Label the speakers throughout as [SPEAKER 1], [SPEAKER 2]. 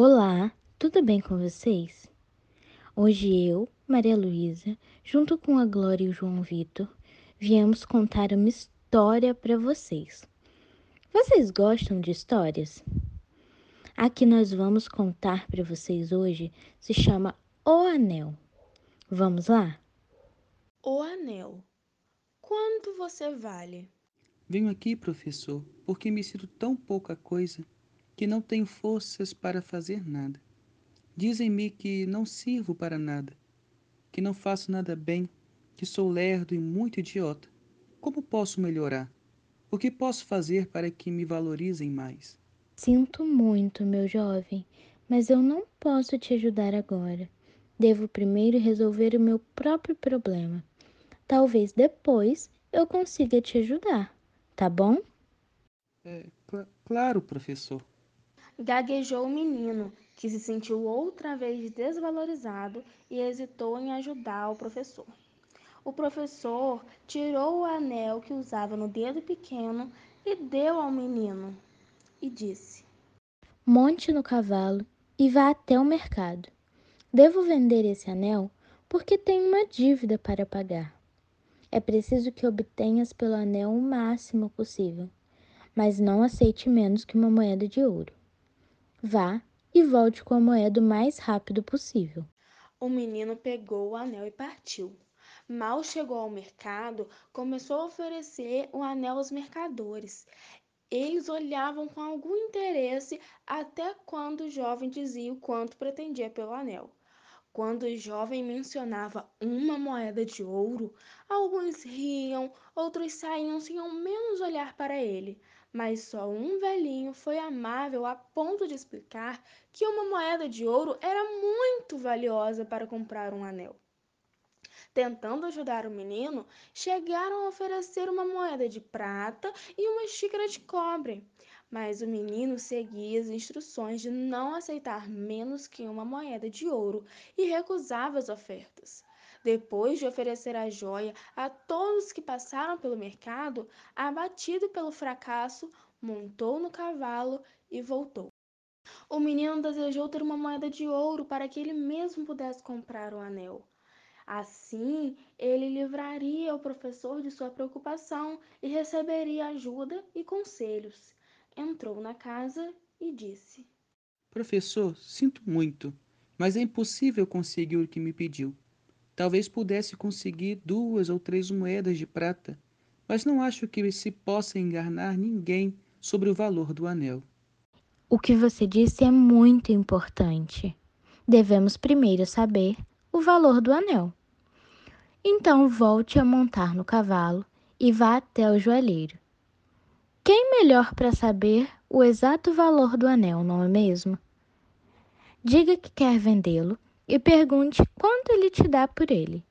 [SPEAKER 1] Olá, tudo bem com vocês? Hoje eu, Maria Luísa, junto com a Glória e o João Vitor, viemos contar uma história para vocês. Vocês gostam de histórias? A que nós vamos contar para vocês hoje se chama O Anel. Vamos lá?
[SPEAKER 2] O Anel. Quanto você vale?
[SPEAKER 3] Venho aqui, professor, porque me sinto tão pouca coisa que não tenho forças para fazer nada. Dizem-me que não sirvo para nada, que não faço nada bem, que sou lerdo e muito idiota. Como posso melhorar? O que posso fazer para que me valorizem mais?
[SPEAKER 1] Sinto muito, meu jovem, mas eu não posso te ajudar agora. Devo primeiro resolver o meu próprio problema. Talvez depois eu consiga te ajudar, tá bom?
[SPEAKER 3] É, cl claro, professor.
[SPEAKER 2] Gaguejou o menino, que se sentiu outra vez desvalorizado e hesitou em ajudar o professor. O professor tirou o anel que usava no dedo pequeno e deu ao menino e disse:
[SPEAKER 1] Monte no cavalo e vá até o mercado. Devo vender esse anel porque tenho uma dívida para pagar. É preciso que obtenhas pelo anel o máximo possível, mas não aceite menos que uma moeda de ouro. Vá e volte com a moeda o mais rápido possível.
[SPEAKER 2] O menino pegou o anel e partiu. Mal chegou ao mercado, começou a oferecer o anel aos mercadores. Eles olhavam com algum interesse até quando o jovem dizia o quanto pretendia pelo anel. Quando o jovem mencionava uma moeda de ouro, alguns riam, outros saíam sem ao menos olhar para ele mas só um velhinho foi amável a ponto de explicar que uma moeda de ouro era muito valiosa para comprar um anel. Tentando ajudar o menino, chegaram a oferecer uma moeda de prata e uma xícara de cobre. Mas o menino seguia as instruções de não aceitar menos que uma moeda de ouro e recusava as ofertas. Depois de oferecer a joia a todos que passaram pelo mercado, abatido pelo fracasso, montou no cavalo e voltou. O menino desejou ter uma moeda de ouro para que ele mesmo pudesse comprar o anel. Assim, ele livraria o professor de sua preocupação e receberia ajuda e conselhos. Entrou na casa e disse:
[SPEAKER 3] Professor, sinto muito, mas é impossível conseguir o que me pediu. Talvez pudesse conseguir duas ou três moedas de prata, mas não acho que se possa enganar ninguém sobre o valor do anel.
[SPEAKER 1] O que você disse é muito importante. Devemos primeiro saber o valor do anel. Então volte a montar no cavalo e vá até o joalheiro. Quem melhor para saber o exato valor do anel, não é mesmo? Diga que quer vendê-lo e pergunte quanto ele te dá por ele.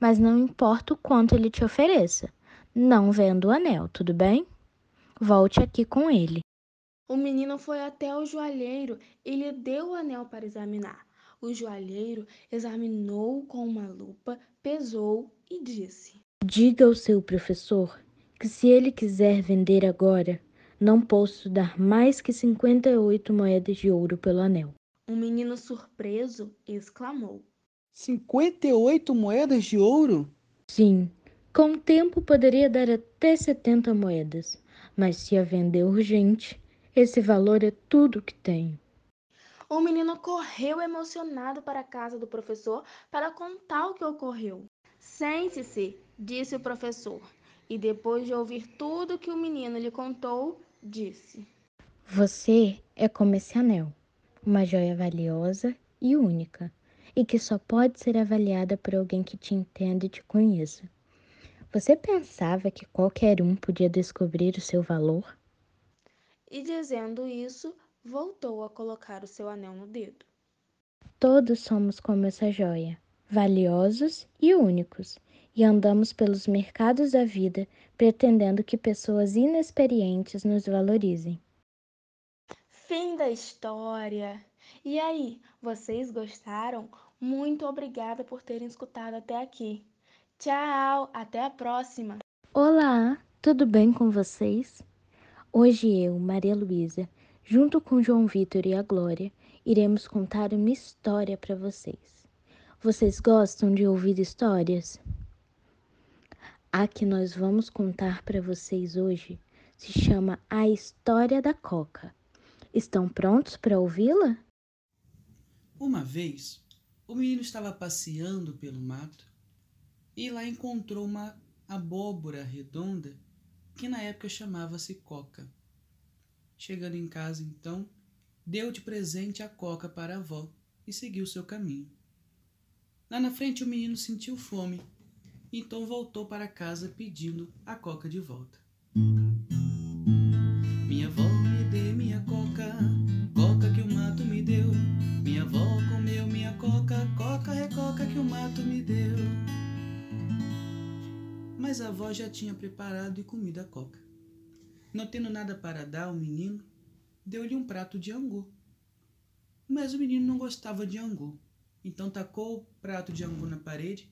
[SPEAKER 1] Mas não importa o quanto ele te ofereça, não vendo o anel, tudo bem? Volte aqui com ele.
[SPEAKER 2] O menino foi até o joalheiro e lhe deu o anel para examinar. O joalheiro examinou com uma lupa, pesou e disse:
[SPEAKER 1] Diga ao seu professor que se ele quiser vender agora, não posso dar mais que 58 moedas de ouro pelo anel.
[SPEAKER 2] Um menino surpreso exclamou:
[SPEAKER 3] Cinquenta e oito moedas de ouro?
[SPEAKER 1] Sim, com o tempo poderia dar até setenta moedas, mas se a vender urgente, esse valor é tudo que tenho.
[SPEAKER 2] O menino correu emocionado para a casa do professor para contar o que ocorreu. Sente-se, disse o professor, e depois de ouvir tudo que o menino lhe contou, disse:
[SPEAKER 1] Você é como esse anel uma joia valiosa e única, e que só pode ser avaliada por alguém que te entenda e te conheça. Você pensava que qualquer um podia descobrir o seu valor?
[SPEAKER 2] E dizendo isso, voltou a colocar o seu anel no dedo.
[SPEAKER 1] Todos somos como essa joia, valiosos e únicos, e andamos pelos mercados da vida pretendendo que pessoas inexperientes nos valorizem.
[SPEAKER 2] Fim da história. E aí, vocês gostaram? Muito obrigada por terem escutado até aqui. Tchau, até a próxima.
[SPEAKER 1] Olá, tudo bem com vocês? Hoje eu, Maria Luísa, Junto com João Vitor e a Glória, iremos contar uma história para vocês. Vocês gostam de ouvir histórias? A que nós vamos contar para vocês hoje se chama A História da Coca. Estão prontos para ouvi-la?
[SPEAKER 3] Uma vez, o menino estava passeando pelo mato e lá encontrou uma abóbora redonda que na época chamava-se coca. Chegando em casa, então, deu de presente a coca para a avó e seguiu seu caminho. Lá na frente, o menino sentiu fome, então voltou para casa pedindo a coca de volta. Coca que o mato me deu. Mas a avó já tinha preparado e comido a coca. Não tendo nada para dar ao menino, deu-lhe um prato de angu. Mas o menino não gostava de angu então tacou o prato de angu na parede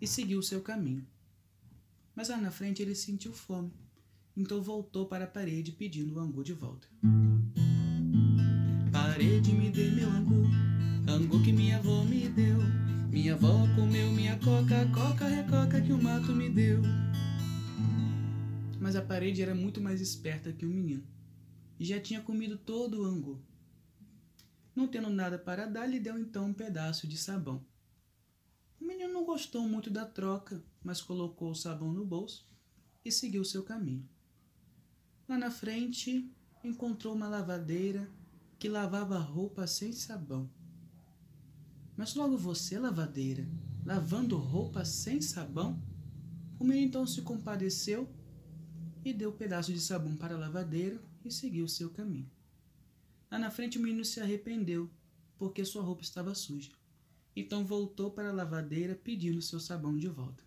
[SPEAKER 3] e seguiu seu caminho. Mas lá na frente ele sentiu fome, então voltou para a parede pedindo o angu de volta. Parede, me dê meu angu, angu que minha avó me deu. Minha avó comeu minha coca, coca recoca que o mato me deu. Mas a parede era muito mais esperta que o menino e já tinha comido todo o angu. Não tendo nada para dar, lhe deu então um pedaço de sabão. O menino não gostou muito da troca, mas colocou o sabão no bolso e seguiu seu caminho. Lá na frente, encontrou uma lavadeira que lavava roupa sem sabão. Mas logo você, lavadeira, lavando roupa sem sabão? O menino então se compadeceu e deu um pedaço de sabão para a lavadeira e seguiu seu caminho. Lá na frente o menino se arrependeu, porque sua roupa estava suja. Então voltou para a lavadeira pedindo seu sabão de volta.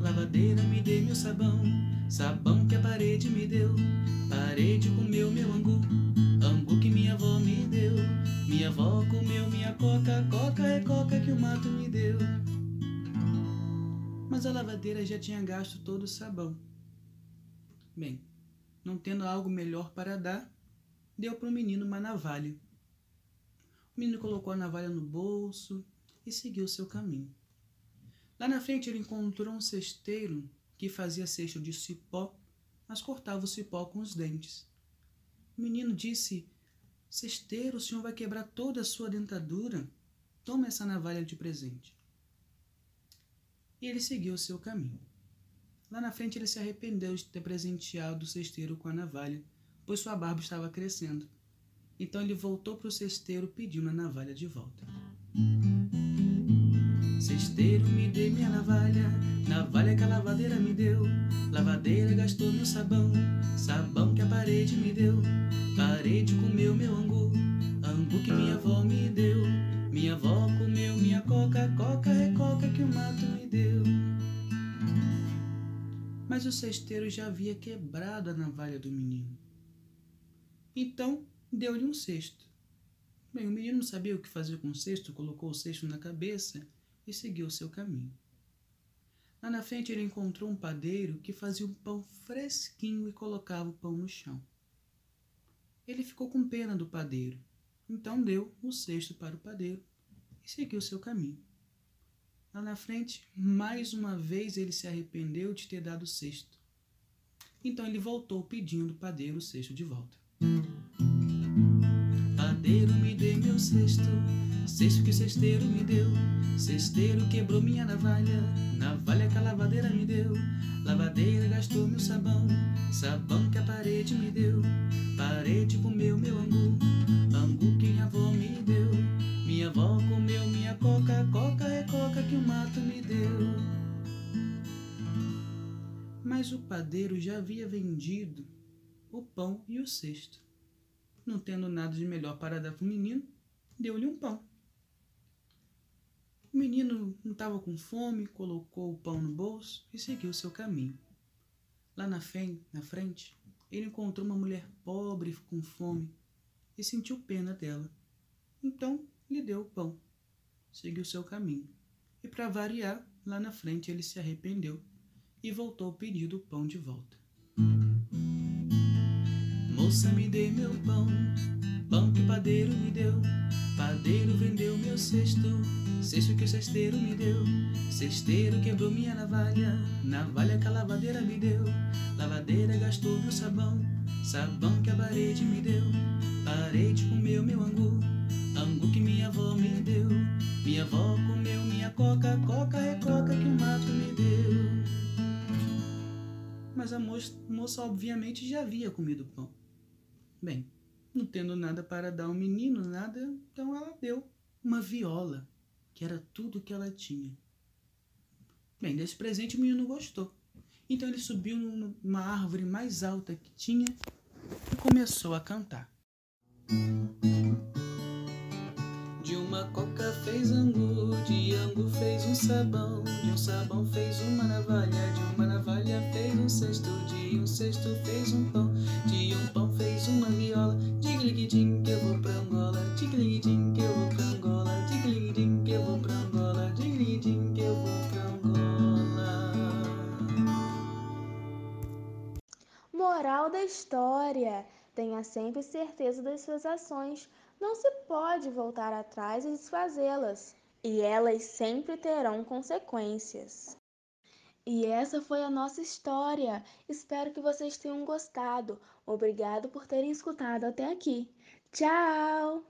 [SPEAKER 3] Lavadeira, me dê meu sabão, sabão que a parede me deu. Parede comeu meu angu coca, coca é coca que o mato me deu. Mas a lavadeira já tinha gasto todo o sabão. Bem, não tendo algo melhor para dar, deu para o menino uma navalha. O menino colocou a navalha no bolso e seguiu seu caminho. Lá na frente ele encontrou um cesteiro que fazia cesto de cipó, mas cortava o cipó com os dentes. O menino disse: Cesteiro, o senhor vai quebrar toda a sua dentadura. Toma essa navalha de presente. E ele seguiu o seu caminho. Lá na frente ele se arrependeu de ter presenteado o cesteiro com a navalha pois sua barba estava crescendo. Então ele voltou para o cesteiro pedindo a navalha de volta. Cesteiro, me dê minha navalha, navalha que a lavadeira me deu. Lavadeira gastou meu sabão, sabão que a parede me deu. Parede comeu meu angu, angu que minha avó me deu. Minha avó comeu minha coca, coca é coca que o mato me deu. Mas o cesteiro já havia quebrado a navalha do menino. Então deu-lhe um cesto. Bem, o menino não sabia o que fazer com o cesto, colocou o cesto na cabeça e seguiu seu caminho. Lá na frente ele encontrou um padeiro que fazia um pão fresquinho e colocava o pão no chão. Ele ficou com pena do padeiro, então deu o cesto para o padeiro e seguiu seu caminho. Lá na frente, mais uma vez ele se arrependeu de ter dado o cesto. Então ele voltou pedindo o padeiro o cesto de volta. Padeiro, me dê meu cesto, cesto que o cesteiro me deu. Cesteiro quebrou minha navalha, navalha que a lavadeira me deu. Lavadeira gastou meu sabão, sabão que a parede me deu. Parede comeu meu angu, angu que minha avó me deu. Minha avó comeu minha coca, coca é coca que o mato me deu. Mas o padeiro já havia vendido o pão e o cesto. Não tendo nada de melhor para dar para o menino, deu-lhe um pão. O menino não estava com fome, colocou o pão no bolso e seguiu seu caminho. Lá na frente, ele encontrou uma mulher pobre com fome e sentiu pena dela. Então lhe deu o pão, seguiu seu caminho. E para variar, lá na frente ele se arrependeu e voltou pedindo o pão de volta. Moça, me dê meu pão, pão que o padeiro me deu. Padeiro vendeu meu cesto, cesto que o cesteiro me deu. Cesteiro quebrou minha navalha, navalha que a lavadeira me deu. Lavadeira gastou meu sabão, sabão que a parede me deu. Parede comeu meu angu, angu que minha avó me deu. Minha avó comeu minha coca, coca é coca que o mato me deu. Mas a moça, moça obviamente já havia comido pão. Bem, não tendo nada para dar ao menino, nada, então ela deu uma viola, que era tudo que ela tinha. Bem, desse presente o menino gostou. Então ele subiu numa árvore mais alta que tinha e começou a cantar. De uma coca fez angu, de angu fez um sabão, de um sabão fez uma navalha, de uma navalha fez um cesto, de um cesto fez um pão, de um pão fez uma viola, Tigligdim que
[SPEAKER 2] Moral da história: tenha sempre certeza das suas ações. Não se pode voltar atrás e desfazê-las, e elas sempre terão consequências. E essa foi a nossa história. Espero que vocês tenham gostado. Obrigado por terem escutado até aqui. Tchau!